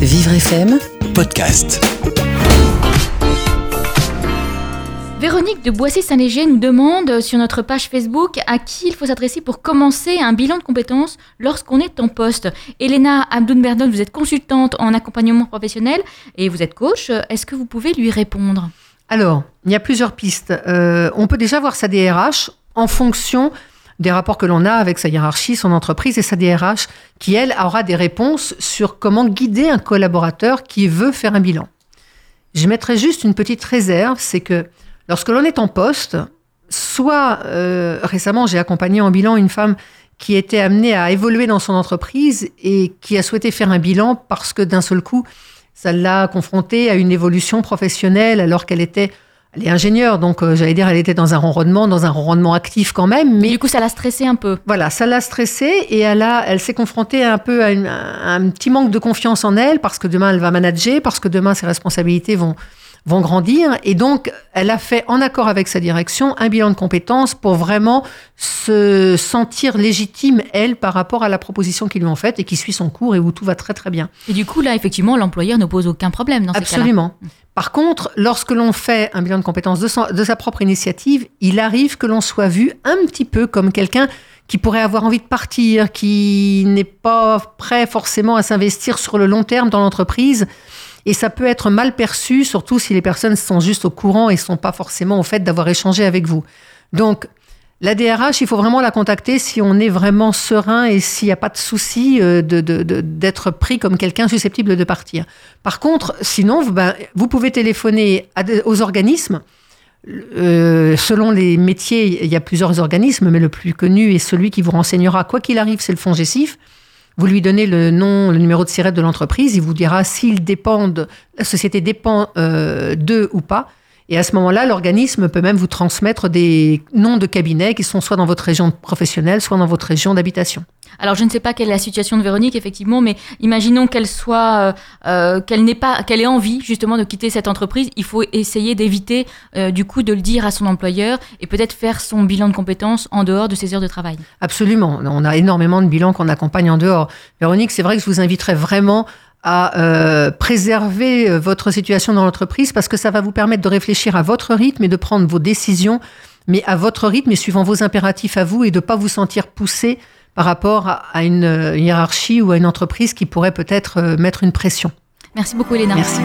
Vivre FM podcast. Véronique de Boissy-Saint-Léger nous demande sur notre page Facebook à qui il faut s'adresser pour commencer un bilan de compétences lorsqu'on est en poste. Elena Abdoun-Berdon, vous êtes consultante en accompagnement professionnel et vous êtes coach. Est-ce que vous pouvez lui répondre? Alors, il y a plusieurs pistes. Euh, on peut déjà voir sa DRH en fonction des rapports que l'on a avec sa hiérarchie, son entreprise et sa DRH, qui, elle, aura des réponses sur comment guider un collaborateur qui veut faire un bilan. Je mettrai juste une petite réserve, c'est que lorsque l'on est en poste, soit euh, récemment j'ai accompagné en bilan une femme qui était amenée à évoluer dans son entreprise et qui a souhaité faire un bilan parce que d'un seul coup, ça l'a confrontée à une évolution professionnelle alors qu'elle était elle est ingénieure, donc euh, j'allais dire, elle était dans un ronronnement, dans un ronronnement actif quand même. Mais du coup, ça l'a stressée un peu. Voilà, ça l'a stressée et elle, a, elle s'est confrontée un peu à, une, à, un petit manque de confiance en elle parce que demain elle va manager, parce que demain ses responsabilités vont, vont grandir. Et donc, elle a fait, en accord avec sa direction, un bilan de compétences pour vraiment se sentir légitime, elle, par rapport à la proposition qu'ils lui ont faite et qui suit son cours et où tout va très très bien. Et du coup, là, effectivement, l'employeur ne pose aucun problème dans ces Absolument. Par contre, lorsque l'on fait un bilan de compétences de, son, de sa propre initiative, il arrive que l'on soit vu un petit peu comme quelqu'un qui pourrait avoir envie de partir, qui n'est pas prêt forcément à s'investir sur le long terme dans l'entreprise. Et ça peut être mal perçu, surtout si les personnes sont juste au courant et ne sont pas forcément au fait d'avoir échangé avec vous. Donc, la DRH, il faut vraiment la contacter si on est vraiment serein et s'il n'y a pas de souci euh, de, de, d'être pris comme quelqu'un susceptible de partir. Par contre, sinon, ben, vous pouvez téléphoner aux organismes. Euh, selon les métiers, il y a plusieurs organismes, mais le plus connu est celui qui vous renseignera, quoi qu'il arrive, c'est le fonds Gessif. Vous lui donnez le nom, le numéro de SIRET de l'entreprise, il vous dira s'il dépend, la société dépend euh, d'eux ou pas. Et à ce moment-là, l'organisme peut même vous transmettre des noms de cabinets qui sont soit dans votre région professionnelle, soit dans votre région d'habitation. Alors, je ne sais pas quelle est la situation de Véronique, effectivement, mais imaginons qu'elle soit, euh, qu'elle n'ait pas, qu'elle ait envie justement de quitter cette entreprise. Il faut essayer d'éviter, euh, du coup, de le dire à son employeur et peut-être faire son bilan de compétences en dehors de ses heures de travail. Absolument. On a énormément de bilans qu'on accompagne en dehors. Véronique, c'est vrai que je vous inviterais vraiment à euh, préserver votre situation dans l'entreprise parce que ça va vous permettre de réfléchir à votre rythme et de prendre vos décisions, mais à votre rythme et suivant vos impératifs à vous et de ne pas vous sentir poussé par rapport à une hiérarchie ou à une entreprise qui pourrait peut-être mettre une pression. Merci beaucoup, Elena. Merci.